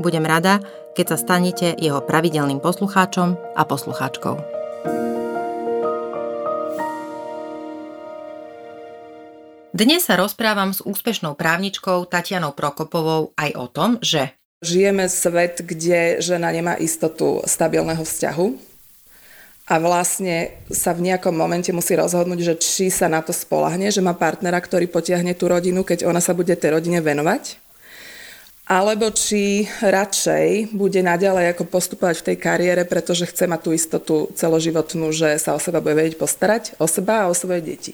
Budem rada, keď sa stanete jeho pravidelným poslucháčom a poslucháčkou. Dnes sa rozprávam s úspešnou právničkou Tatianou Prokopovou aj o tom, že Žijeme svet, kde žena nemá istotu stabilného vzťahu a vlastne sa v nejakom momente musí rozhodnúť, že či sa na to spolahne, že má partnera, ktorý potiahne tú rodinu, keď ona sa bude tej rodine venovať alebo či radšej bude naďalej ako postupovať v tej kariére, pretože chce mať tú istotu celoživotnú, že sa o seba bude vedieť postarať, o seba a o svoje deti.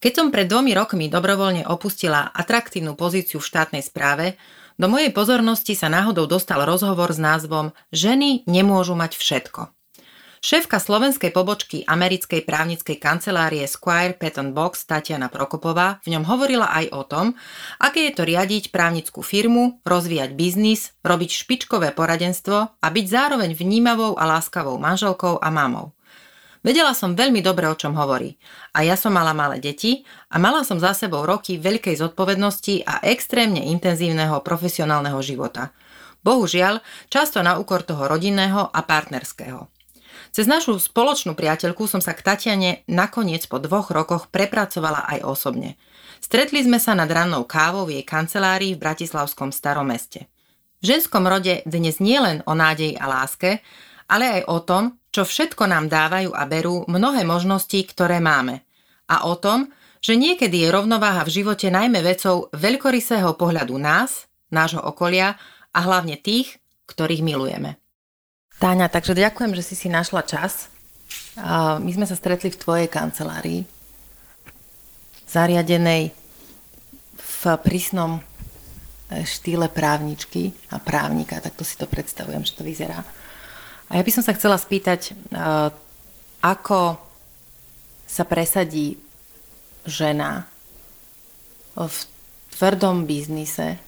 Keď som pred dvomi rokmi dobrovoľne opustila atraktívnu pozíciu v štátnej správe, do mojej pozornosti sa náhodou dostal rozhovor s názvom Ženy nemôžu mať všetko. Šéfka slovenskej pobočky americkej právnickej kancelárie Squire Patton Box Tatiana Prokopová v ňom hovorila aj o tom, aké je to riadiť právnickú firmu, rozvíjať biznis, robiť špičkové poradenstvo a byť zároveň vnímavou a láskavou manželkou a mamou. Vedela som veľmi dobre, o čom hovorí. A ja som mala malé deti a mala som za sebou roky veľkej zodpovednosti a extrémne intenzívneho profesionálneho života. Bohužiaľ, často na úkor toho rodinného a partnerského. Cez našu spoločnú priateľku som sa k Tatiane nakoniec po dvoch rokoch prepracovala aj osobne. Stretli sme sa nad rannou kávou v jej kancelárii v Bratislavskom starom meste. V ženskom rode dnes nie len o nádeji a láske, ale aj o tom, čo všetko nám dávajú a berú mnohé možnosti, ktoré máme. A o tom, že niekedy je rovnováha v živote najmä vecou veľkorysého pohľadu nás, nášho okolia a hlavne tých, ktorých milujeme. Táňa, takže ďakujem, že si si našla čas. My sme sa stretli v tvojej kancelárii, zariadenej v prísnom e, štýle právničky a právnika, tak to si to predstavujem, že to vyzerá. A ja by som sa chcela spýtať, e, ako sa presadí žena v tvrdom biznise,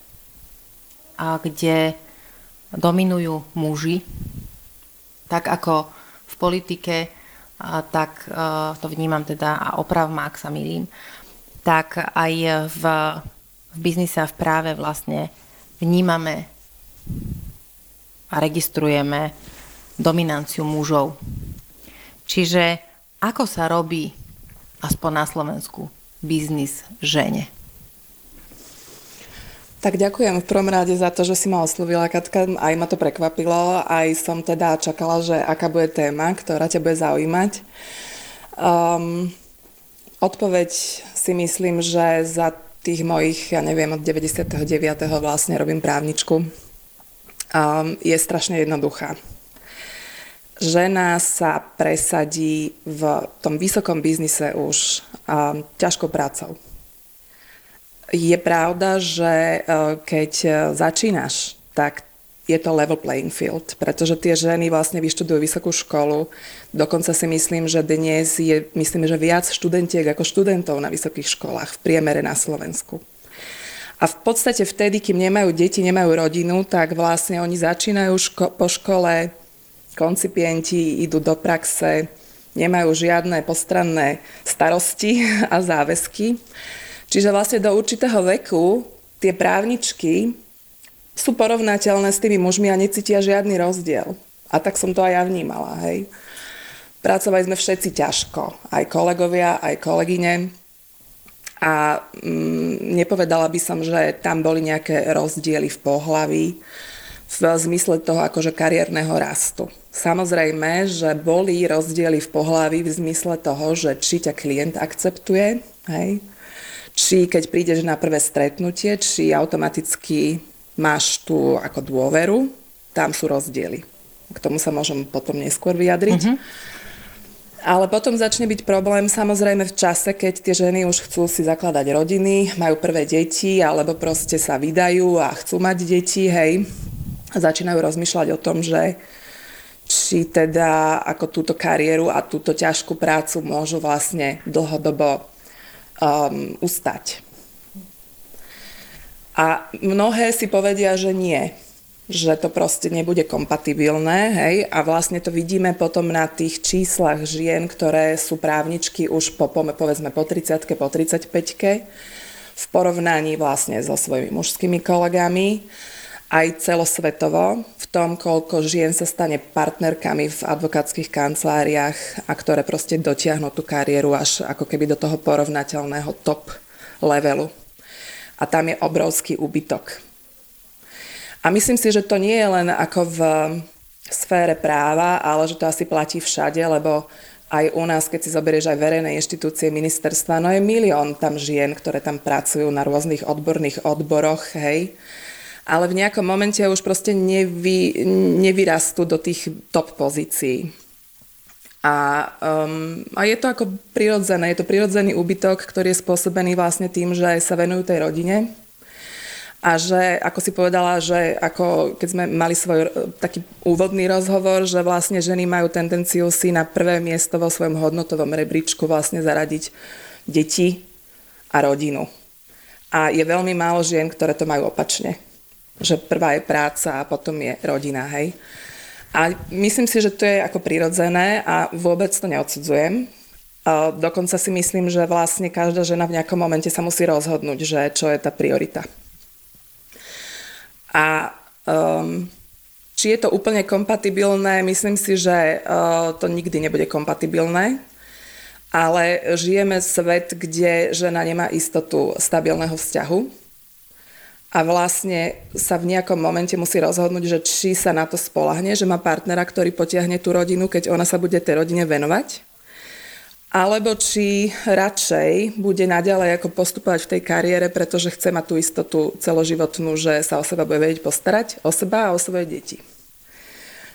a kde dominujú muži, tak ako v politike, tak e, to vnímam teda, a oprav ma, ak sa milím, tak aj v, v biznise a v práve vlastne vnímame a registrujeme dominanciu mužov. Čiže ako sa robí, aspoň na Slovensku, biznis žene? Tak ďakujem v prvom rade za to, že si ma oslovila, Katka. Aj ma to prekvapilo, aj som teda čakala, že aká bude téma, ktorá ťa bude zaujímať. Um, odpoveď si myslím, že za tých mojich, ja neviem, od 99. vlastne robím právničku, um, je strašne jednoduchá. Žena sa presadí v tom vysokom biznise už um, ťažkou prácou je pravda, že e, keď e, začínaš, tak je to level playing field, pretože tie ženy vlastne vyštudujú vysokú školu. Dokonca si myslím, že dnes je, myslím, že viac študentiek ako študentov na vysokých školách v priemere na Slovensku. A v podstate vtedy, kým nemajú deti, nemajú rodinu, tak vlastne oni začínajú ško- po škole, koncipienti idú do praxe, nemajú žiadne postranné starosti a záväzky. Čiže vlastne do určitého veku tie právničky sú porovnateľné s tými mužmi a necítia žiadny rozdiel. A tak som to aj ja vnímala, hej. Pracovali sme všetci ťažko, aj kolegovia, aj kolegyne. A mm, nepovedala by som, že tam boli nejaké rozdiely v pohlaví v zmysle toho akože kariérneho rastu. Samozrejme, že boli rozdiely v pohlaví v zmysle toho, že či ťa klient akceptuje, hej, či keď prídeš na prvé stretnutie, či automaticky máš tu ako dôveru, tam sú rozdiely. K tomu sa môžem potom neskôr vyjadriť. Uh-huh. Ale potom začne byť problém samozrejme v čase, keď tie ženy už chcú si zakladať rodiny, majú prvé deti alebo proste sa vydajú a chcú mať deti, hej. A začínajú rozmýšľať o tom, že či teda ako túto kariéru a túto ťažkú prácu môžu vlastne dlhodobo um, ustať. A mnohé si povedia, že nie že to proste nebude kompatibilné, hej, a vlastne to vidíme potom na tých číslach žien, ktoré sú právničky už po, povedzme, po 30 po 35 v porovnaní vlastne so svojimi mužskými kolegami, aj celosvetovo, v tom, koľko žien sa stane partnerkami v advokátskych kanceláriách a ktoré proste dotiahnu tú kariéru až ako keby do toho porovnateľného top levelu. A tam je obrovský úbytok a myslím si, že to nie je len ako v sfére práva, ale že to asi platí všade, lebo aj u nás, keď si zoberieš aj verejné inštitúcie ministerstva, no je milión tam žien, ktoré tam pracujú na rôznych odborných odboroch, hej. Ale v nejakom momente už proste nevy, nevyrastú do tých top pozícií. A, um, a je to ako prirodzené, je to prirodzený úbytok, ktorý je spôsobený vlastne tým, že sa venujú tej rodine, a že, ako si povedala, že ako keď sme mali svoj taký úvodný rozhovor, že vlastne ženy majú tendenciu si na prvé miesto vo svojom hodnotovom rebríčku vlastne zaradiť deti a rodinu. A je veľmi málo žien, ktoré to majú opačne. Že prvá je práca a potom je rodina, hej. A myslím si, že to je ako prirodzené a vôbec to neodsudzujem. Dokonca si myslím, že vlastne každá žena v nejakom momente sa musí rozhodnúť, že čo je tá priorita. A um, či je to úplne kompatibilné, myslím si, že uh, to nikdy nebude kompatibilné, ale žijeme svet, kde žena nemá istotu stabilného vzťahu a vlastne sa v nejakom momente musí rozhodnúť, že či sa na to spolahne, že má partnera, ktorý potiahne tú rodinu, keď ona sa bude tej rodine venovať alebo či radšej bude naďalej ako postupovať v tej kariére, pretože chce mať tú istotu celoživotnú, že sa o seba bude vedieť postarať, o seba a o svoje deti.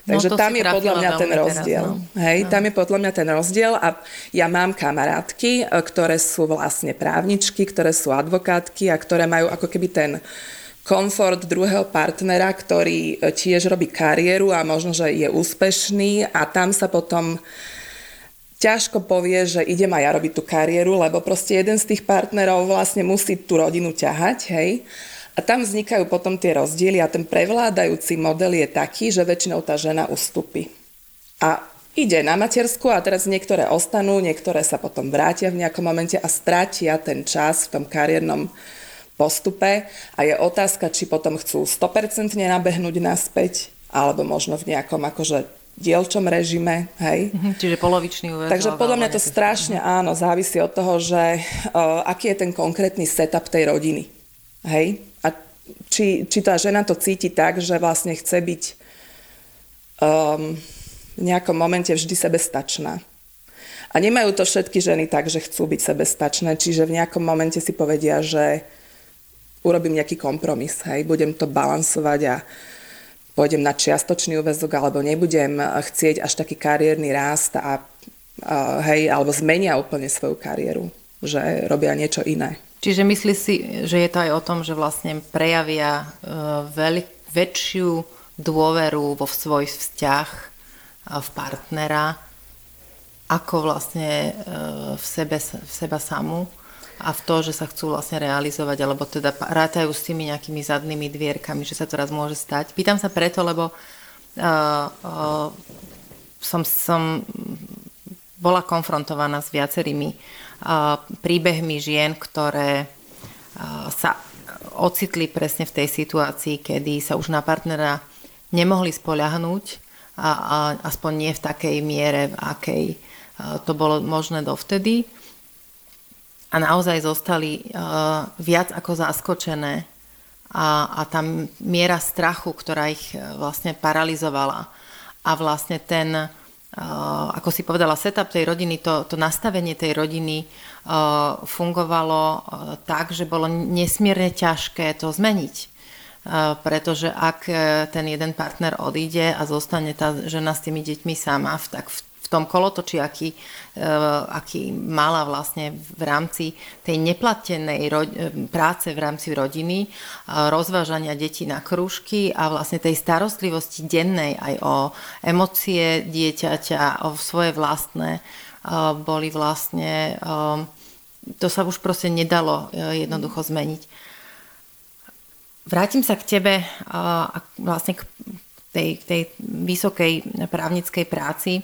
No, Takže no, tam je podľa mňa ten rozdiel. Teraz, no. Hej, no. tam je podľa mňa ten rozdiel a ja mám kamarátky, ktoré sú vlastne právničky, ktoré sú advokátky a ktoré majú ako keby ten komfort druhého partnera, ktorý tiež robí kariéru a možno, že je úspešný a tam sa potom ťažko povie, že idem aj ja robiť tú kariéru, lebo proste jeden z tých partnerov vlastne musí tú rodinu ťahať, hej. A tam vznikajú potom tie rozdiely a ten prevládajúci model je taký, že väčšinou tá žena ustupí. A ide na matersku a teraz niektoré ostanú, niektoré sa potom vrátia v nejakom momente a strátia ten čas v tom kariérnom postupe a je otázka, či potom chcú 100% nabehnúť naspäť alebo možno v nejakom akože dielčom režime, hej. Mhm, čiže polovičný úvezok. Takže podľa mňa to strašne áno, závisí od toho, že uh, aký je ten konkrétny setup tej rodiny, hej. Či, či tá žena to cíti tak, že vlastne chce byť um, v nejakom momente vždy sebestačná. A nemajú to všetky ženy tak, že chcú byť sebestačné, čiže v nejakom momente si povedia, že urobím nejaký kompromis, hej, budem to balansovať a pôjdem na čiastočný úvezok alebo nebudem chcieť až taký kariérny rast a, a hej, alebo zmenia úplne svoju kariéru, že robia niečo iné. Čiže myslí si, že je to aj o tom, že vlastne prejavia uh, veľ, väčšiu dôveru vo svoj vzťah v partnera, ako vlastne uh, v sebe, v seba samú a v to, že sa chcú vlastne realizovať, alebo teda rátajú s tými nejakými zadnými dvierkami, že sa to raz môže stať. Pýtam sa preto, lebo uh, uh, som, som bola konfrontovaná s viacerými príbehmi žien, ktoré sa ocitli presne v tej situácii, kedy sa už na partnera nemohli spoľahnúť, a, a aspoň nie v takej miere, v akej to bolo možné dovtedy. A naozaj zostali viac ako zaskočené a, a tá miera strachu, ktorá ich uh, vlastne paralizovala. A vlastne ten, ako si povedala, setup tej rodiny, to, to nastavenie tej rodiny fungovalo tak, že bolo nesmierne ťažké to zmeniť. Pretože ak ten jeden partner odíde a zostane tá žena s tými deťmi sama, tak v tom kolotoči, aký, e, aký mala vlastne v rámci tej neplatenej ro- e, práce v rámci rodiny, rozvážania detí na krúžky a vlastne tej starostlivosti dennej aj o emócie dieťaťa, o svoje vlastné, e, boli vlastne, to sa už proste nedalo jednoducho zmeniť. Vrátim sa k tebe vlastne k tej, tej vysokej právnickej práci.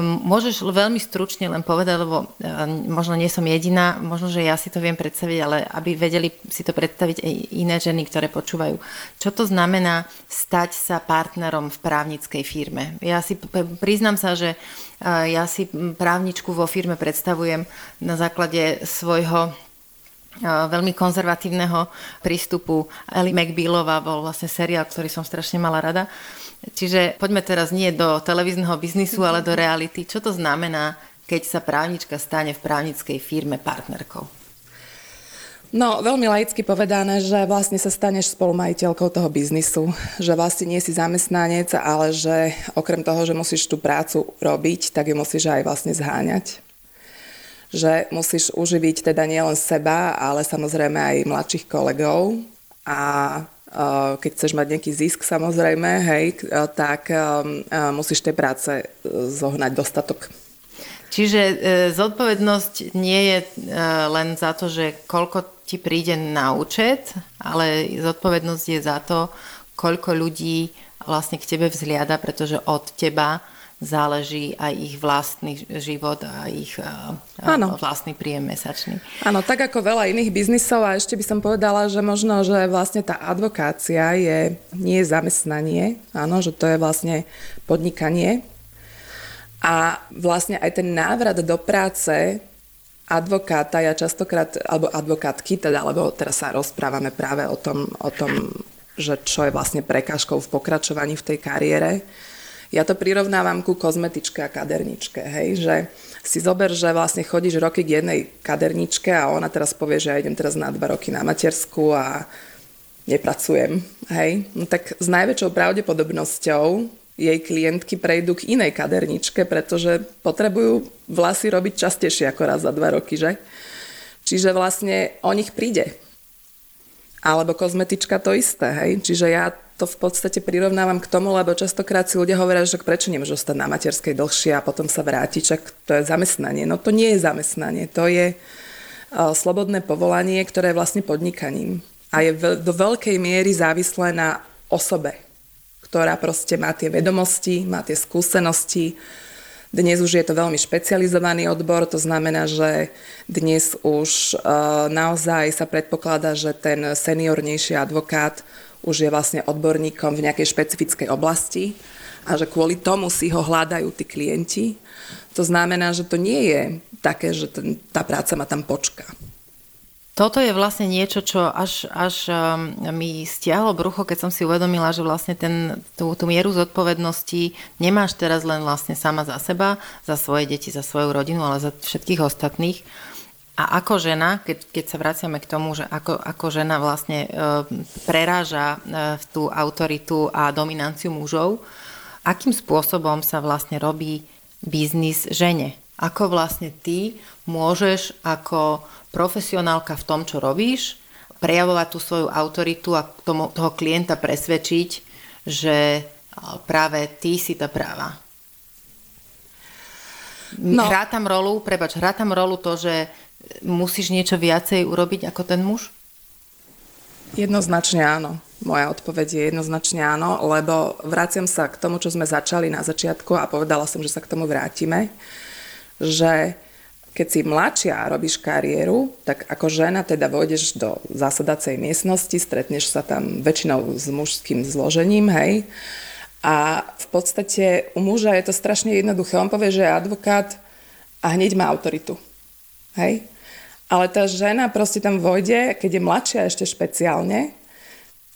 Môžeš veľmi stručne len povedať, lebo e, možno nie som jediná, možno, že ja si to viem predstaviť, ale aby vedeli si to predstaviť aj iné ženy, ktoré počúvajú. Čo to znamená stať sa partnerom v právnickej firme? Ja si priznám sa, že e, ja si právničku vo firme predstavujem na základe svojho veľmi konzervatívneho prístupu. Ellie McBealová bol vlastne seriál, ktorý som strašne mala rada. Čiže poďme teraz nie do televízneho biznisu, ale do reality. Čo to znamená, keď sa právnička stane v právnickej firme partnerkou? No, veľmi laicky povedané, že vlastne sa staneš spolumajiteľkou toho biznisu, že vlastne nie si zamestnanec, ale že okrem toho, že musíš tú prácu robiť, tak ju musíš aj vlastne zháňať že musíš uživiť teda nielen seba, ale samozrejme aj mladších kolegov a keď chceš mať nejaký zisk samozrejme, hej, tak musíš tej práce e, zohnať dostatok. Čiže e, zodpovednosť nie je e, len za to, že koľko ti príde na účet, ale zodpovednosť je za to, koľko ľudí vlastne k tebe vzliada, pretože od teba záleží aj ich vlastný život a ich ano. vlastný príjem mesačný. Áno, tak ako veľa iných biznisov a ešte by som povedala, že možno, že vlastne tá advokácia je, nie je zamestnanie, áno, že to je vlastne podnikanie a vlastne aj ten návrat do práce advokáta, ja častokrát, alebo advokátky, teda, alebo teraz sa rozprávame práve o tom, o tom že čo je vlastne prekážkou v pokračovaní v tej kariére, ja to prirovnávam ku kozmetičke a kaderničke, hej, že si zober, že vlastne chodíš roky k jednej kaderničke a ona teraz povie, že ja idem teraz na dva roky na matersku a nepracujem, hej. No tak s najväčšou pravdepodobnosťou jej klientky prejdú k inej kaderničke, pretože potrebujú vlasy robiť častejšie ako raz za dva roky, že? Čiže vlastne o nich príde. Alebo kozmetička to isté, hej. Čiže ja to v podstate prirovnávam k tomu, lebo častokrát si ľudia hovoria, že prečo nemôžu ostať na materskej dlhšie a potom sa vrátiť, čak to je zamestnanie. No to nie je zamestnanie, to je uh, slobodné povolanie, ktoré je vlastne podnikaním. A je do veľkej miery závislé na osobe, ktorá proste má tie vedomosti, má tie skúsenosti. Dnes už je to veľmi špecializovaný odbor, to znamená, že dnes už uh, naozaj sa predpokladá, že ten seniornejší advokát už je vlastne odborníkom v nejakej špecifickej oblasti a že kvôli tomu si ho hľadajú tí klienti. To znamená, že to nie je také, že ten, tá práca ma tam počká. Toto je vlastne niečo, čo až, až um, mi stiahlo brucho, keď som si uvedomila, že vlastne ten, tú, tú mieru zodpovednosti nemáš teraz len vlastne sama za seba, za svoje deti, za svoju rodinu, ale za všetkých ostatných. A ako žena, keď, keď sa vraciame k tomu, že ako, ako žena vlastne e, preráža e, tú autoritu a dominanciu mužov, akým spôsobom sa vlastne robí biznis žene? Ako vlastne ty môžeš ako profesionálka v tom, čo robíš, prejavovať tú svoju autoritu a tomu, toho klienta presvedčiť, že e, práve ty si tá práva. No. Hrá tam rolu, prebač, hrá tam rolu to, že musíš niečo viacej urobiť ako ten muž? Jednoznačne áno. Moja odpoveď je jednoznačne áno, lebo vraciam sa k tomu, čo sme začali na začiatku a povedala som, že sa k tomu vrátime, že keď si mladšia a robíš kariéru, tak ako žena teda vojdeš do zasadacej miestnosti, stretneš sa tam väčšinou s mužským zložením, hej, a v podstate u muža je to strašne jednoduché. On povie, že je advokát a hneď má autoritu. Hej? Ale tá žena proste tam vojde, keď je mladšia ešte špeciálne,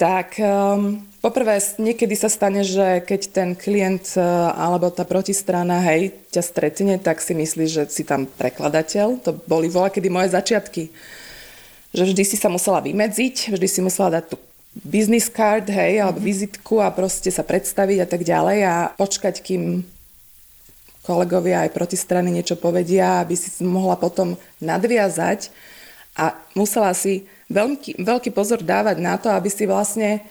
Tak um, poprvé niekedy sa stane, že keď ten klient uh, alebo tá protistrana hej, ťa stretne, tak si myslí, že si tam prekladateľ. To boli voľa kedy moje začiatky. Že vždy si sa musela vymedziť, vždy si musela dať tú business card, hej, alebo mhm. vizitku a proste sa predstaviť a tak ďalej a počkať, kým kolegovia aj protistrany niečo povedia, aby si mohla potom nadviazať a musela si veľký, veľký pozor dávať na to, aby si vlastne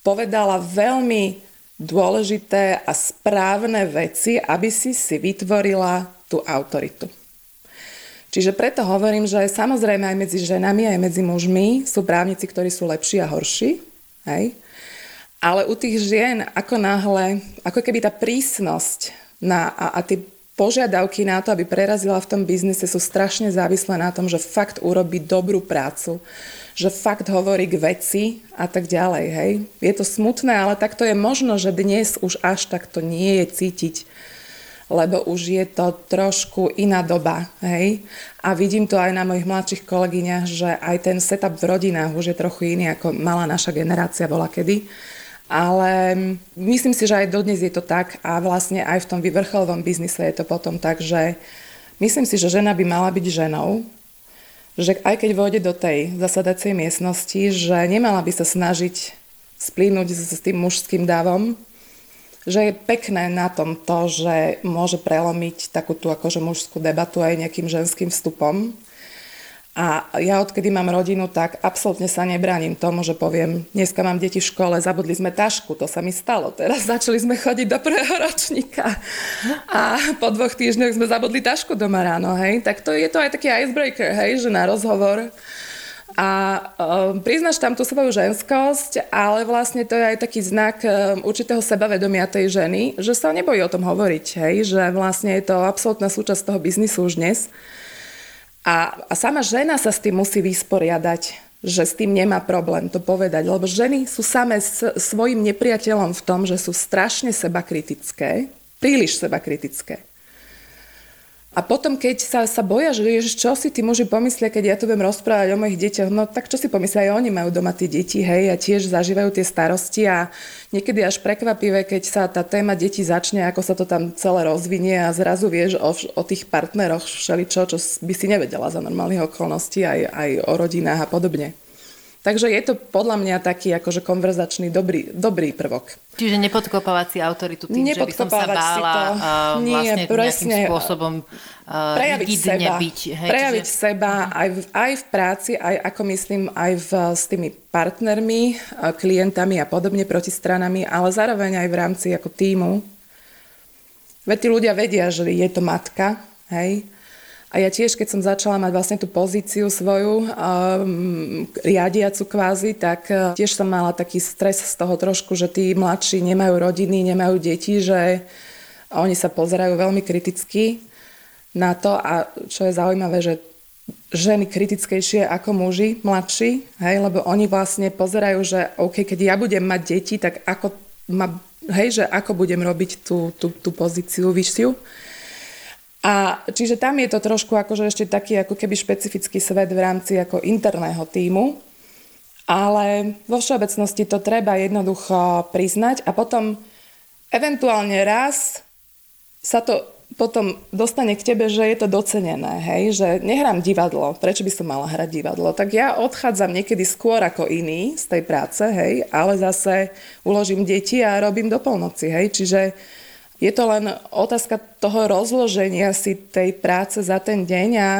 povedala veľmi dôležité a správne veci, aby si si vytvorila tú autoritu. Čiže preto hovorím, že samozrejme aj medzi ženami, aj medzi mužmi sú právnici, ktorí sú lepší a horší. Hej? Ale u tých žien, ako náhle, ako keby tá prísnosť na, a, a tie požiadavky na to, aby prerazila v tom biznise, sú strašne závislé na tom, že fakt urobí dobrú prácu, že fakt hovorí k veci a tak ďalej. Hej. Je to smutné, ale takto je možno, že dnes už až takto nie je cítiť lebo už je to trošku iná doba. Hej? A vidím to aj na mojich mladších kolegyňach, že aj ten setup v rodinách už je trochu iný, ako mala naša generácia bola kedy. Ale myslím si, že aj dodnes je to tak a vlastne aj v tom vrcholovom biznise je to potom tak, že myslím si, že žena by mala byť ženou, že aj keď vôjde do tej zasadacej miestnosti, že nemala by sa snažiť splínuť s, tým mužským dávom, že je pekné na tom to, že môže prelomiť takú tú akože mužskú debatu aj nejakým ženským vstupom a ja odkedy mám rodinu, tak absolútne sa nebránim tomu, že poviem, dneska mám deti v škole, zabudli sme tašku, to sa mi stalo. Teraz začali sme chodiť do prvého ročníka a po dvoch týždňoch sme zabudli tašku doma ráno, hej. Tak to je to aj taký icebreaker, hej, že na rozhovor a um, priznáš tam tú svoju ženskosť, ale vlastne to je aj taký znak um, určitého sebavedomia tej ženy, že sa nebojí o tom hovoriť, hej, že vlastne je to absolútna súčasť toho biznisu už dnes. A, a sama žena sa s tým musí vysporiadať, že s tým nemá problém to povedať, lebo ženy sú same s, svojim nepriateľom v tom, že sú strašne seba kritické, príliš seba kritické. A potom, keď sa, sa boja, že ježiš, čo si tí muži pomyslia, keď ja tu budem rozprávať o mojich deťoch, no tak čo si pomyslia, aj oni majú doma tie deti, hej, a tiež zažívajú tie starosti a niekedy až prekvapivé, keď sa tá téma detí začne, ako sa to tam celé rozvinie a zrazu vieš o, o tých partneroch všeličo, čo by si nevedela za normálnych okolností, aj, aj o rodinách a podobne. Takže je to podľa mňa taký akože konverzačný dobrý, dobrý prvok. Čiže nepodkopávať si autoritu tým, že by som sa bála to. Uh, Nie, vlastne presne, nejakým spôsobom uh, prejaviť seba, byť. Hej, prejaviť čiže... seba aj v, aj v práci, aj ako myslím, aj v, s tými partnermi, klientami a podobne, protistranami, ale zároveň aj v rámci ako týmu. Veď tí ľudia vedia, že je to matka, hej, a ja tiež, keď som začala mať vlastne tú pozíciu svoju, um, riadiacu kvázi, tak uh, tiež som mala taký stres z toho trošku, že tí mladší nemajú rodiny, nemajú deti, že oni sa pozerajú veľmi kriticky na to a čo je zaujímavé, že ženy kritickejšie ako muži, mladší, hej, lebo oni vlastne pozerajú, že OK, keď ja budem mať deti, tak ako ma, hej, že ako budem robiť tú, tú, tú pozíciu vyššiu. A čiže tam je to trošku akože ešte taký ako keby špecifický svet v rámci ako interného týmu, ale vo všeobecnosti to treba jednoducho priznať a potom eventuálne raz sa to potom dostane k tebe, že je to docenené, hej, že nehrám divadlo, prečo by som mala hrať divadlo, tak ja odchádzam niekedy skôr ako iný z tej práce, hej, ale zase uložím deti a robím do polnoci, hej, čiže je to len otázka toho rozloženia si tej práce za ten deň a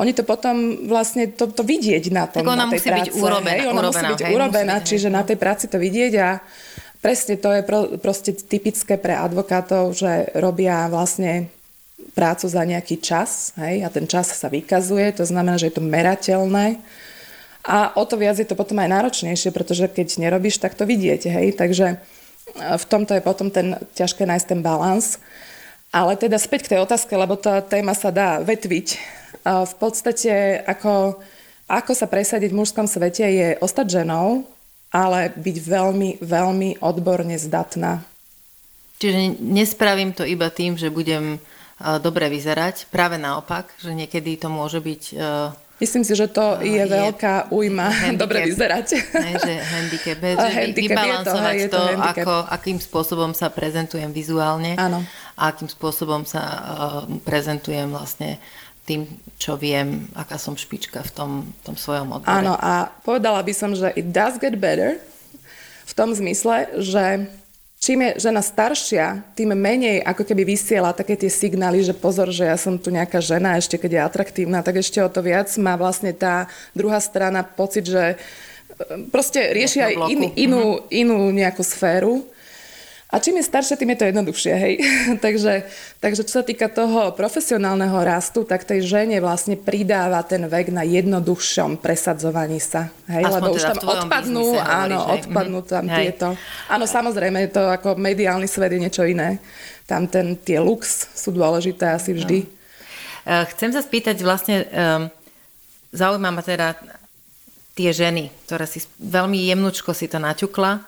oni to potom vlastne to, to vidieť na tom, tak ona na tej musí práce. byť urobená. Hej, ona urobená, musí byť hej, urobená, musí čiže hej. na tej práci to vidieť a presne to je pro, proste typické pre advokátov, že robia vlastne prácu za nejaký čas hej, a ten čas sa vykazuje, to znamená, že je to merateľné a o to viac je to potom aj náročnejšie, pretože keď nerobíš, tak to vidieť, hej, takže v tomto je potom ten ťažké nájsť ten balans. Ale teda späť k tej otázke, lebo tá téma sa dá vetviť. V podstate, ako, ako sa presadiť v mužskom svete, je ostať ženou, ale byť veľmi, veľmi odborne zdatná. Čiže nespravím to iba tým, že budem dobre vyzerať. Práve naopak, že niekedy to môže byť Myslím si, že to je, je veľká újma. Handicap, Dobre. Ne, že handicap. Že handicap vybalancovať je to, to, to ako, akým spôsobom sa prezentujem vizuálne Áno. a akým spôsobom sa uh, prezentujem vlastne tým, čo viem, aká som špička v tom, tom svojom odbore. Áno, a povedala by som, že it does get better v tom zmysle, že čím je žena staršia, tým menej ako keby vysiela také tie signály, že pozor, že ja som tu nejaká žena, ešte keď je atraktívna, tak ešte o to viac má vlastne tá druhá strana pocit, že e, proste rieši aj in, inú, mhm. inú nejakú sféru. A čím je staršie, tým je to jednoduchšie, hej. takže, takže čo sa týka toho profesionálneho rastu, tak tej žene vlastne pridáva ten vek na jednoduchšom presadzovaní sa. Hej, Aspoň lebo teda už tam odpadnú, hovoríš, áno, hej. odpadnú Mhm. tam Hej. tieto. Áno, samozrejme, je to ako mediálny svet je niečo iné. Tam ten, tie lux sú dôležité asi vždy. Eh, Chcem sa spýtať vlastne, um, zaujíma ma teda tie ženy, ktoré si veľmi jemnučko si to naťukla.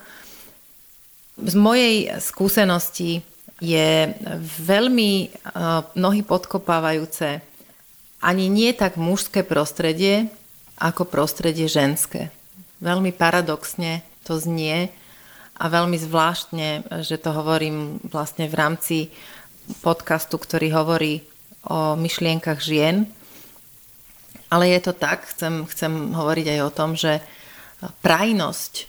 Z mojej skúsenosti je veľmi uh, mnohy podkopávajúce ani nie tak mužské prostredie, ako prostredie ženské. Veľmi paradoxne to znie a veľmi zvláštne, že to hovorím vlastne v rámci podcastu, ktorý hovorí o myšlienkach žien. Ale je to tak, chcem, chcem hovoriť aj o tom, že prajnosť e,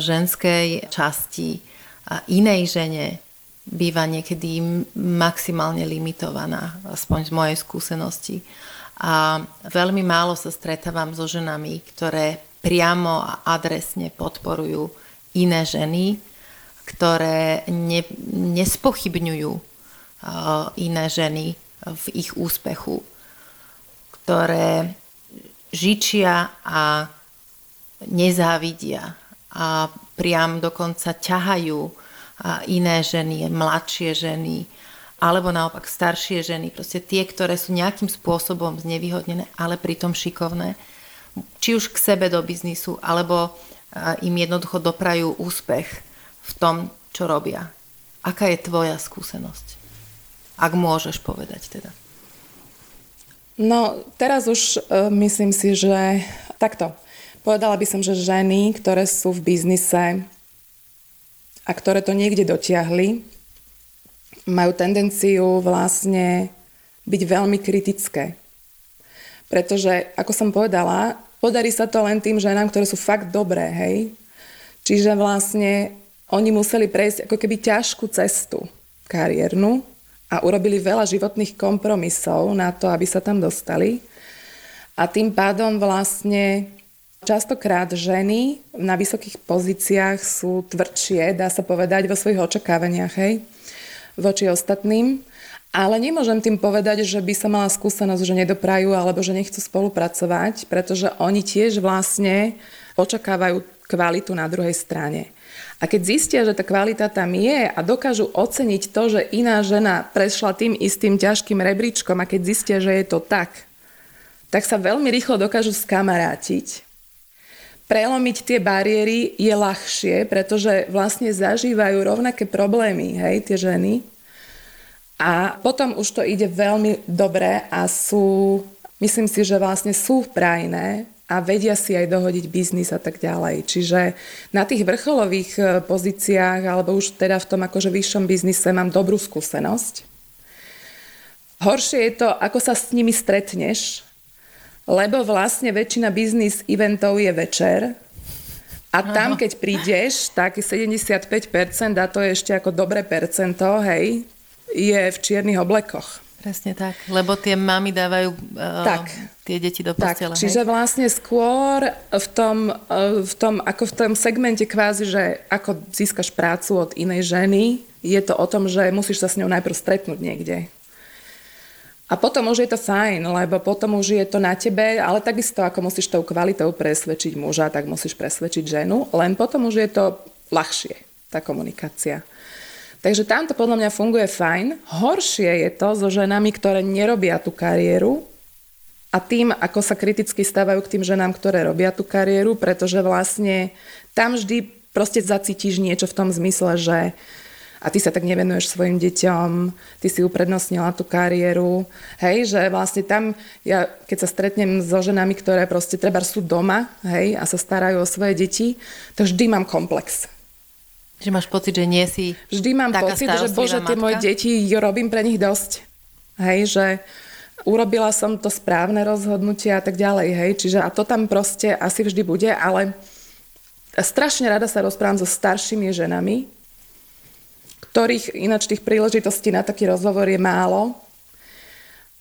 ženskej časti a inej žene býva niekedy maximálne limitovaná, aspoň z mojej skúsenosti. A veľmi málo sa stretávam so ženami, ktoré priamo a adresne podporujú iné ženy, ktoré ne, nespochybňujú uh, iné ženy v ich úspechu, ktoré žičia a nezávidia a priam dokonca ťahajú iné ženy, mladšie ženy, alebo naopak staršie ženy, proste tie, ktoré sú nejakým spôsobom znevýhodnené, ale pritom šikovné, či už k sebe do biznisu, alebo im jednoducho doprajú úspech v tom, čo robia. Aká je tvoja skúsenosť? Ak môžeš povedať teda. No, teraz už uh, myslím si, že takto. Povedala by som, že ženy, ktoré sú v biznise a ktoré to niekde dotiahli, majú tendenciu vlastne byť veľmi kritické. Pretože, ako som povedala, podarí sa to len tým ženám, ktoré sú fakt dobré, hej. Čiže vlastne oni museli prejsť ako keby ťažkú cestu kariérnu a urobili veľa životných kompromisov na to, aby sa tam dostali. A tým pádom vlastne častokrát ženy na vysokých pozíciách sú tvrdšie, dá sa povedať, vo svojich očakávaniach, hej, voči ostatným. Ale nemôžem tým povedať, že by som mala skúsenosť, že nedoprajú alebo že nechcú spolupracovať, pretože oni tiež vlastne očakávajú kvalitu na druhej strane. A keď zistia, že tá kvalita tam je a dokážu oceniť to, že iná žena prešla tým istým ťažkým rebríčkom a keď zistia, že je to tak, tak sa veľmi rýchlo dokážu skamarátiť. Prelomiť tie bariéry je ľahšie, pretože vlastne zažívajú rovnaké problémy, hej, tie ženy. A potom už to ide veľmi dobre a sú, myslím si, že vlastne sú prajné a vedia si aj dohodiť biznis a tak ďalej. Čiže na tých vrcholových e, pozíciách, alebo už teda v tom akože vyššom biznise mám dobrú skúsenosť. Horšie je to, ako sa s nimi stretneš, lebo vlastne väčšina biznis eventov je večer a tam, keď prídeš, tak 75% a to je ešte ako dobré percento, hej, je v čiernych oblekoch. Presne tak, lebo tie mamy dávajú uh, Tak. tie deti do Tak, postele. čiže hej? vlastne skôr v tom, eh, v tom, ako v tom segmente kvázi, že ako získaš prácu od inej ženy, je to o tom, že musíš sa s ňou najprv stretnúť niekde. A potom už je to fajn, lebo potom už je to na tebe, ale takisto ako musíš tou kvalitou presvedčiť muža, tak musíš presvedčiť ženu, len potom už je to ľahšie, tá komunikácia. Takže tamto podľa mňa funguje fajn. Horšie je to so ženami, ktoré nerobia tú kariéru a tým, ako sa kriticky stávajú k tým ženám, ktoré robia tú kariéru, pretože vlastne tam vždy proste zacítiš niečo v tom zmysle, že a ty sa tak nevenuješ svojim deťom, ty si uprednostnila tú kariéru. Hej, že vlastne tam, ja keď sa stretnem so ženami, ktoré proste treba sú doma, hej, a sa starajú o svoje deti, to vždy mám komplex. Že máš pocit, že nie si Vždy mám pocit, že bože, tie moje deti, robím pre nich dosť. Hej, že urobila som to správne rozhodnutie a tak ďalej, hej. Čiže a to tam proste asi vždy bude, ale strašne rada sa rozprávam so staršími ženami, ktorých ináč tých príležitostí na taký rozhovor je málo.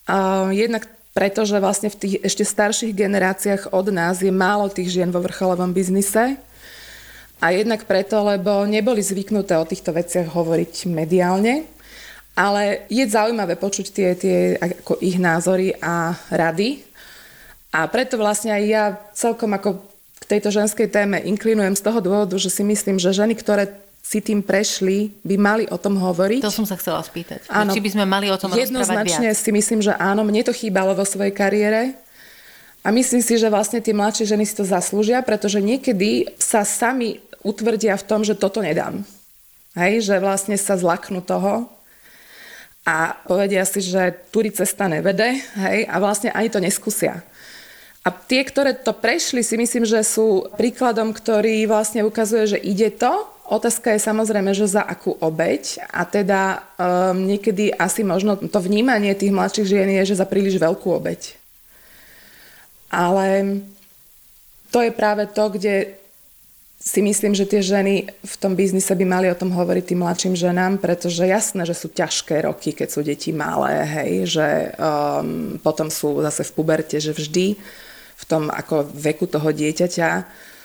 A jednak preto, že vlastne v tých ešte starších generáciách od nás je málo tých žien vo vrcholovom biznise. A jednak preto, lebo neboli zvyknuté o týchto veciach hovoriť mediálne. Ale je zaujímavé počuť tie, tie ako ich názory a rady. A preto vlastne aj ja celkom ako k tejto ženskej téme inklinujem z toho dôvodu, že si myslím, že ženy, ktoré si tým prešli, by mali o tom hovoriť. To som sa chcela spýtať. Áno, či by sme mali o tom Jednoznačne si myslím, že áno, mne to chýbalo vo svojej kariére. A myslím si, že vlastne tie mladšie ženy si to zaslúžia, pretože niekedy sa sami utvrdia v tom, že toto nedám. Hej, že vlastne sa zlaknú toho a povedia si, že tudy cesta nevede hej, a vlastne ani to neskúsia. A tie, ktoré to prešli, si myslím, že sú príkladom, ktorý vlastne ukazuje, že ide to. Otázka je samozrejme, že za akú obeď. A teda um, niekedy asi možno to vnímanie tých mladších žien je, že za príliš veľkú obeď. Ale to je práve to, kde si myslím, že tie ženy v tom biznise by mali o tom hovoriť tým mladším ženám, pretože jasné, že sú ťažké roky, keď sú deti malé, hej, že um, potom sú zase v puberte, že vždy v tom ako veku toho dieťaťa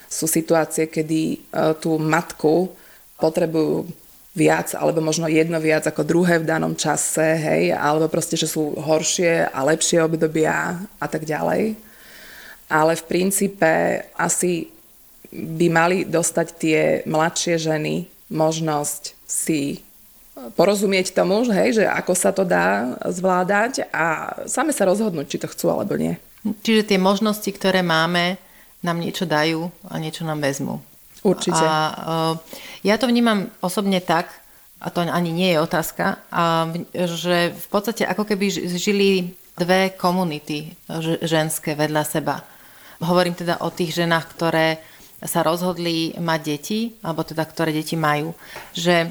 sú situácie, kedy uh, tú matku potrebujú viac, alebo možno jedno viac ako druhé v danom čase, hej, alebo proste, že sú horšie a lepšie obdobia a tak ďalej. Ale v princípe asi by mali dostať tie mladšie ženy možnosť si porozumieť tomu, hej, že ako sa to dá zvládať a same sa rozhodnúť, či to chcú alebo nie. Čiže tie možnosti, ktoré máme, nám niečo dajú a niečo nám vezmú. Určite. A uh, ja to vnímam osobne tak, a to ani nie je otázka, a, že v podstate ako keby žili dve komunity ženské vedľa seba. Hovorím teda o tých ženách, ktoré sa rozhodli mať deti, alebo teda ktoré deti majú, že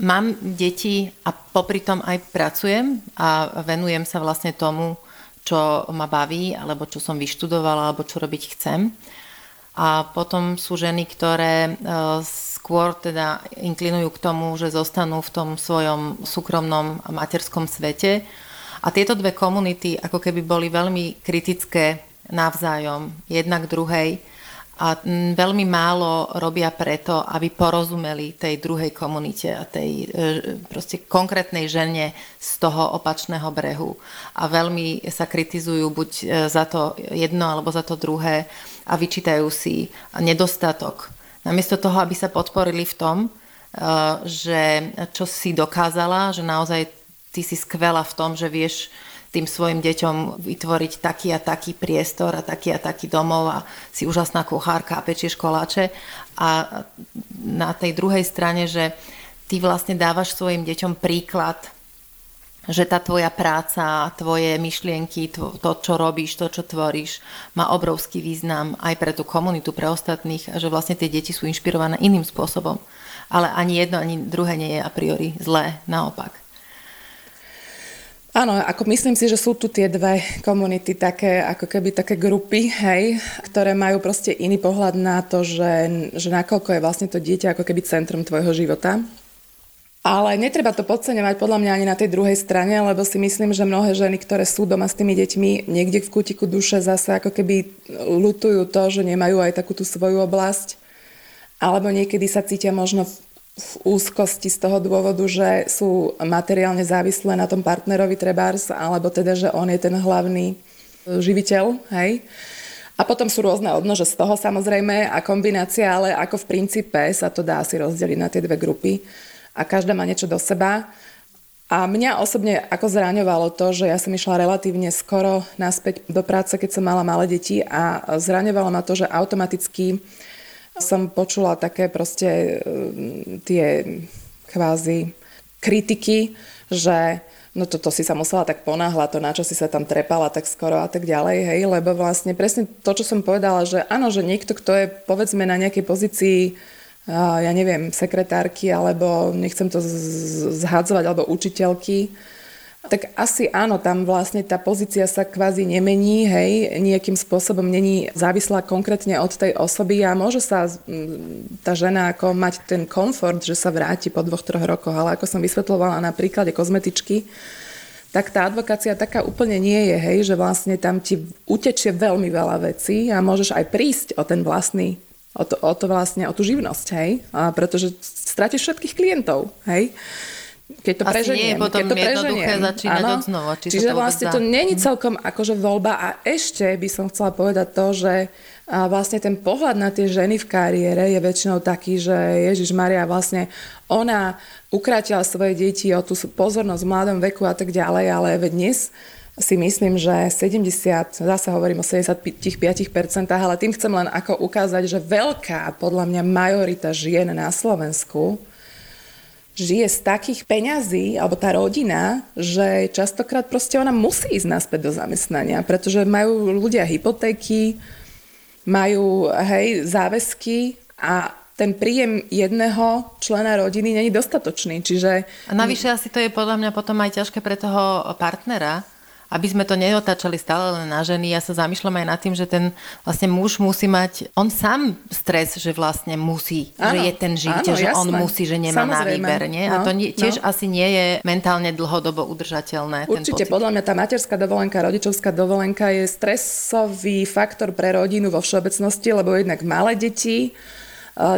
mám deti a popri tom aj pracujem a venujem sa vlastne tomu, čo ma baví, alebo čo som vyštudovala, alebo čo robiť chcem. A potom sú ženy, ktoré e, skôr teda inklinujú k tomu, že zostanú v tom svojom súkromnom materskom svete. A tieto dve komunity ako keby boli veľmi kritické navzájom, jedna k druhej a veľmi málo robia preto, aby porozumeli tej druhej komunite a tej e, proste konkrétnej žene z toho opačného brehu. A veľmi sa kritizujú buď e, za to jedno alebo za to druhé a vyčítajú si nedostatok. Namiesto toho, aby sa podporili v tom, e, že čo si dokázala, že naozaj ty si skvelá v tom, že vieš tým svojim deťom vytvoriť taký a taký priestor a taký a taký domov a si úžasná kuchárka a pečieš koláče. A na tej druhej strane, že ty vlastne dávaš svojim deťom príklad, že tá tvoja práca, tvoje myšlienky, to, to, čo robíš, to, čo tvoríš, má obrovský význam aj pre tú komunitu, pre ostatných a že vlastne tie deti sú inšpirované iným spôsobom. Ale ani jedno, ani druhé nie je a priori zlé, naopak. Áno, ako myslím si, že sú tu tie dve komunity, také ako keby také grupy, hej, ktoré majú proste iný pohľad na to, že, že nakoľko je vlastne to dieťa ako keby centrum tvojho života. Ale netreba to podceňovať podľa mňa ani na tej druhej strane, lebo si myslím, že mnohé ženy, ktoré sú doma s tými deťmi, niekde v kútiku duše zase ako keby lutujú to, že nemajú aj takú tú svoju oblasť. Alebo niekedy sa cítia možno v úzkosti z toho dôvodu, že sú materiálne závislé na tom partnerovi trebárs, alebo teda, že on je ten hlavný živiteľ, hej. A potom sú rôzne odnože z toho samozrejme a kombinácia, ale ako v princípe sa to dá si rozdeliť na tie dve grupy a každá má niečo do seba. A mňa osobne ako zraňovalo to, že ja som išla relatívne skoro naspäť do práce, keď som mala malé deti a zraňovalo ma to, že automaticky som počula také proste e, tie kvázi kritiky, že no toto si sa musela tak ponáhľať, to na čo si sa tam trepala tak skoro a tak ďalej, hej, lebo vlastne presne to, čo som povedala, že áno, že niekto, kto je povedzme na nejakej pozícii ja neviem, sekretárky, alebo nechcem to zhadzovať, alebo učiteľky, tak asi áno, tam vlastne tá pozícia sa kvázi nemení, hej, nejakým spôsobom není závislá konkrétne od tej osoby a môže sa tá žena ako mať ten komfort, že sa vráti po dvoch, troch rokoch, ale ako som vysvetlovala na príklade kozmetičky, tak tá advokácia taká úplne nie je, hej, že vlastne tam ti utečie veľmi veľa vecí a môžeš aj prísť o ten vlastný, o to, o to vlastne, o tú živnosť, hej, a pretože stratíš všetkých klientov, hej keď to Asi preženiem. nie je potom keď to jednoduché začínať od znova. Či Čiže to vlastne to není celkom akože voľba a ešte by som chcela povedať to, že a vlastne ten pohľad na tie ženy v kariére je väčšinou taký, že Ježiš Maria vlastne ona ukratila svoje deti o tú pozornosť v mladom veku a tak ďalej, ale dnes si myslím, že 70, zase hovorím o 75%, ale tým chcem len ako ukázať, že veľká, podľa mňa majorita žien na Slovensku žije z takých peňazí, alebo tá rodina, že častokrát proste ona musí ísť naspäť do zamestnania, pretože majú ľudia hypotéky, majú hej, záväzky a ten príjem jedného člena rodiny není dostatočný. Čiže... A navyše asi to je podľa mňa potom aj ťažké pre toho partnera, aby sme to neotáčali stále len na ženy. Ja sa zamýšľam aj nad tým, že ten vlastne muž musí mať, on sám stres, že vlastne musí, ano, že je ten živiteľ, že jasné. on musí, že nemá Samozrejme. na výber. Nie? No, a to nie, tiež no. asi nie je mentálne dlhodobo udržateľné. Určite, ten podľa mňa tá materská dovolenka, rodičovská dovolenka je stresový faktor pre rodinu vo všeobecnosti, lebo jednak malé deti, e,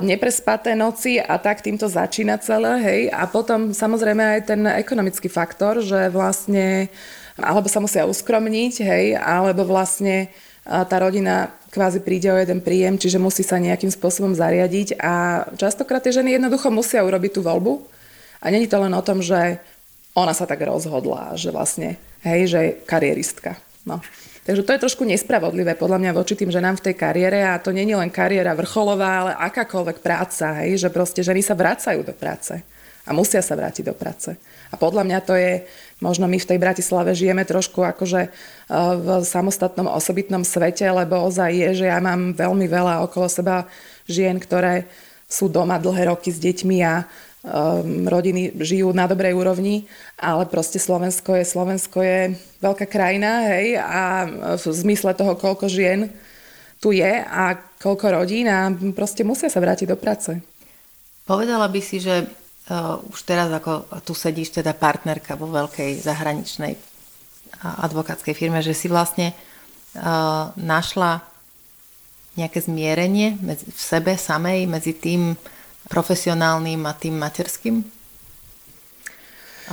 neprespaté noci a tak týmto začína celé, hej. A potom samozrejme aj ten ekonomický faktor, že vlastne alebo sa musia uskromniť, hej, alebo vlastne tá rodina kvázi príde o jeden príjem, čiže musí sa nejakým spôsobom zariadiť a častokrát tie ženy jednoducho musia urobiť tú voľbu a není to len o tom, že ona sa tak rozhodla, že vlastne, hej, že je karieristka. No. Takže to je trošku nespravodlivé podľa mňa voči tým ženám v tej kariére a to není len kariéra vrcholová, ale akákoľvek práca, hej, že proste ženy sa vracajú do práce a musia sa vrátiť do práce. A podľa mňa to je, možno my v tej Bratislave žijeme trošku akože e, v samostatnom osobitnom svete, lebo ozaj je, že ja mám veľmi veľa okolo seba žien, ktoré sú doma dlhé roky s deťmi a um, rodiny žijú na dobrej úrovni, ale proste Slovensko je, Slovensko je veľká krajina, hej, a v zmysle toho, koľko žien tu je a koľko rodín a proste musia sa vrátiť do práce. Povedala by si, že už teraz ako tu sedíš teda partnerka vo veľkej zahraničnej advokátskej firme, že si vlastne uh, našla nejaké zmierenie v sebe samej medzi tým profesionálnym a tým materským?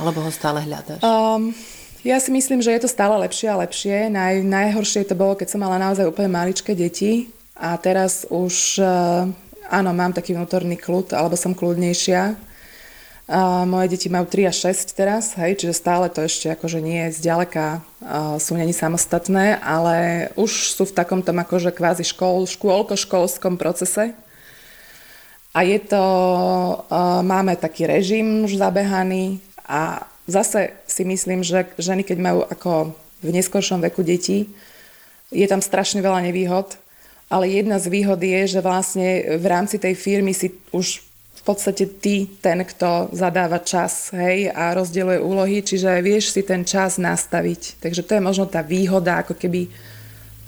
Alebo ho stále hľadaš? Um, ja si myslím, že je to stále lepšie a lepšie. Naj, najhoršie to bolo, keď som mala naozaj úplne maličké deti a teraz už, uh, áno, mám taký vnútorný kľud, alebo som kľudnejšia a moje deti majú 3 a 6 teraz, hej, čiže stále to ešte akože nie je zďaleka, sú není samostatné, ale už sú v takom tom akože kvázi škol, škôlko-školskom procese. A je to, máme taký režim už zabehaný a zase si myslím, že ženy, keď majú ako v neskoršom veku detí, je tam strašne veľa nevýhod, ale jedna z výhod je, že vlastne v rámci tej firmy si už podstate ty ten, kto zadáva čas hej, a rozdieluje úlohy, čiže vieš si ten čas nastaviť. Takže to je možno tá výhoda ako keby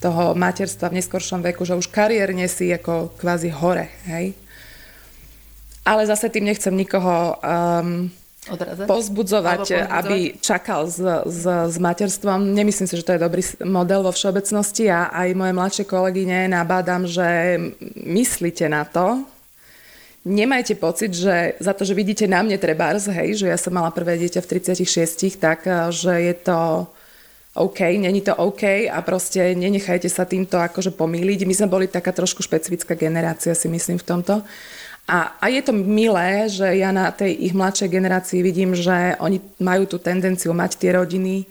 toho materstva v neskoršom veku, že už kariérne si ako kvázi hore. Hej. Ale zase tým nechcem nikoho um, Odrazať? pozbudzovať, aby čakal s, s, s materstvom. Nemyslím si, že to je dobrý model vo všeobecnosti a aj moje mladšie kolegyne nabádam, že myslíte na to, nemajte pocit, že za to, že vidíte na mne trebárs, hej, že ja som mala prvé dieťa v 36, tak eh, že je to OK, není to OK a proste nenechajte sa týmto akože pomýliť. My sme boli taká trošku špecifická generácia, si myslím, v tomto. A, a je to milé, že ja na tej ich mladšej generácii vidím, že oni majú tú tendenciu mať tie rodiny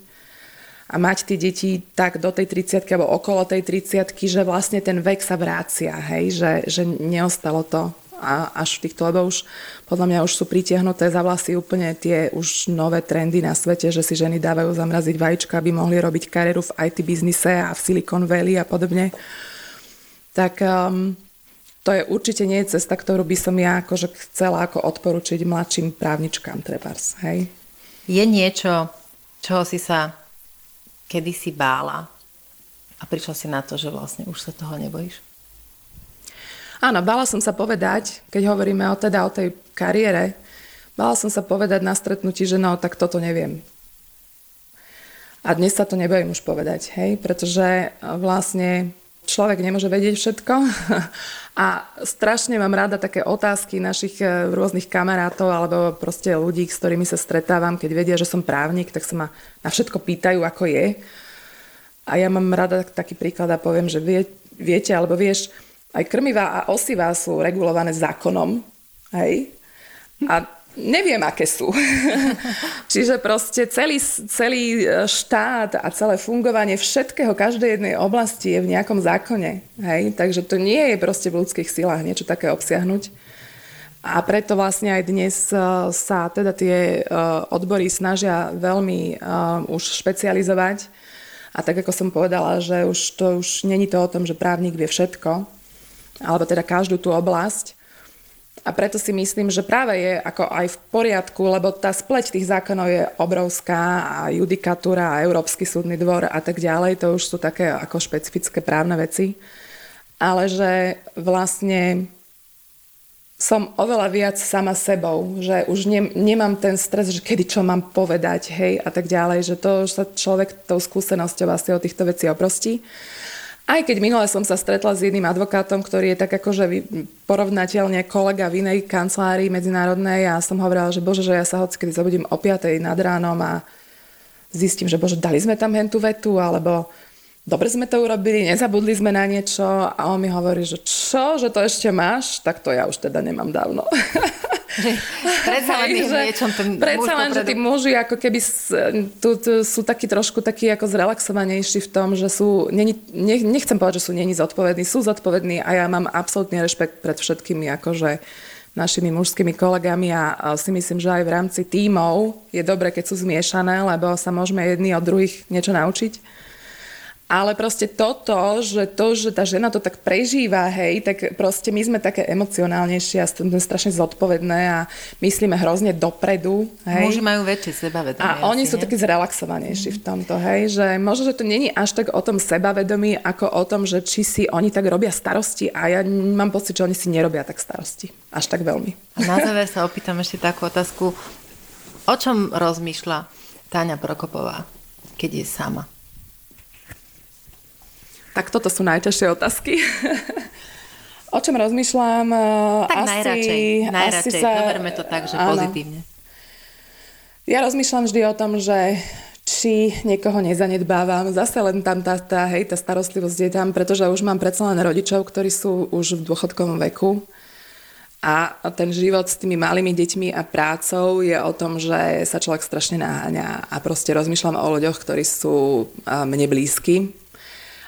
a mať tie deti tak do tej 30 alebo okolo tej 30 že vlastne ten vek sa vrácia, hej, že, že neostalo to a až v týchto, lebo už podľa mňa už sú pritiahnuté za vlasy úplne tie už nové trendy na svete, že si ženy dávajú zamraziť vajíčka, aby mohli robiť kariéru v IT biznise a v Silicon Valley a podobne. Tak um, to je určite nie cesta, ktorú by som ja akože chcela ako odporučiť mladším právničkám trebárs, hej? Je niečo, čoho si sa kedysi bála a prišla si na to, že vlastne už sa toho nebojíš? Áno, bála som sa povedať, keď hovoríme o, teda o tej kariére, bála som sa povedať na stretnutí, že no, tak toto neviem. A dnes sa to nebojím už povedať, hej, pretože vlastne človek nemôže vedieť všetko a strašne mám rada také otázky našich e, rôznych kamarátov alebo proste ľudí, s ktorými sa stretávam, keď vedia, že som právnik, tak sa ma na všetko pýtajú, ako je. A ja mám rada taký príklad a poviem, že vie, viete, alebo vieš, aj krmivá a osivá sú regulované zákonom, hej? A neviem, aké sú. Čiže proste celý, celý e, štát a celé fungovanie všetkého, každej jednej oblasti je v nejakom zákone. Hej? Takže to nie je proste v ľudských silách niečo také obsiahnuť. A preto vlastne aj dnes e, sa teda tie e, odbory snažia veľmi už špecializovať. A tak ako som povedala, že už to už není to o tom, že právnik vie všetko, alebo teda každú tú oblasť. A preto si myslím, že práve je ako aj v poriadku, lebo tá spleť tých zákonov je obrovská a judikatúra a Európsky súdny dvor a tak ďalej, to už sú také ako špecifické právne veci. Ale že vlastne som oveľa viac sama sebou, že už ne, nemám ten stres, že kedy čo mám povedať, hej, a tak ďalej, že to už sa človek tou skúsenosťou asi o týchto vecí oprostí. Aj keď minule som sa stretla s jedným advokátom, ktorý je tak akože porovnateľne kolega v inej kancelárii medzinárodnej a som hovorila, že bože, že ja sa hoci kedy zobudím o 5 nad ránom a zistím, že bože, dali sme tam hentú vetu, alebo dobre sme to urobili, nezabudli sme na niečo a on mi hovorí, že čo, že to ešte máš, tak to ja už teda nemám dávno. predsa len Hej, že, niečom ten Predsa len, že tí muži ako keby tu, tu, sú takí trošku takí ako zrelaxovanejší v tom, že sú, neni, ne, nechcem povedať, že sú není zodpovední, sú zodpovední a ja mám absolútny rešpekt pred všetkými akože našimi mužskými kolegami a si myslím, že aj v rámci tímov je dobre, keď sú zmiešané, lebo sa môžeme jedni od druhých niečo naučiť. Ale proste toto, že to, že tá žena to tak prežíva, hej, tak proste my sme také emocionálnejšie a sme strašne zodpovedné a myslíme hrozne dopredu. Hej. Muži majú väčšie sebavedomie. A asi, oni sú takí zrelaxovanejší mm. v tomto, hej, že možno, že to není až tak o tom sebavedomí, ako o tom, že či si oni tak robia starosti a ja mám pocit, že oni si nerobia tak starosti. Až tak veľmi. A na záver sa opýtam ešte takú otázku. O čom rozmýšľa Táňa Prokopová, keď je sama? Tak toto sú najťažšie otázky. o čom rozmýšľam? Tak asi, najradšej, najradšej. Asi sa, Zoberme to tak, že áno. pozitívne. Ja rozmýšľam vždy o tom, že či niekoho nezanedbávam. Zase len tam tá, tá, hej, tá starostlivosť je tam, pretože už mám predsa len rodičov, ktorí sú už v dôchodkovom veku. A ten život s tými malými deťmi a prácou je o tom, že sa človek strašne naháňa a proste rozmýšľam o ľuďoch, ktorí sú mne blízky,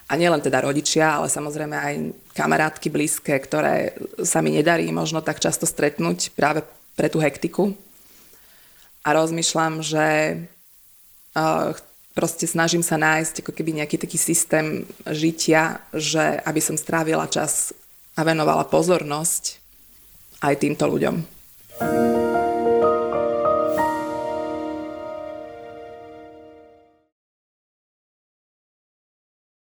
a nielen teda rodičia, ale samozrejme aj kamarátky blízke, ktoré sa mi nedarí možno tak často stretnúť práve pre tú hektiku. A rozmýšľam, že uh, proste snažím sa nájsť ako keby nejaký taký systém žitia, že aby som strávila čas a venovala pozornosť aj týmto ľuďom. thank you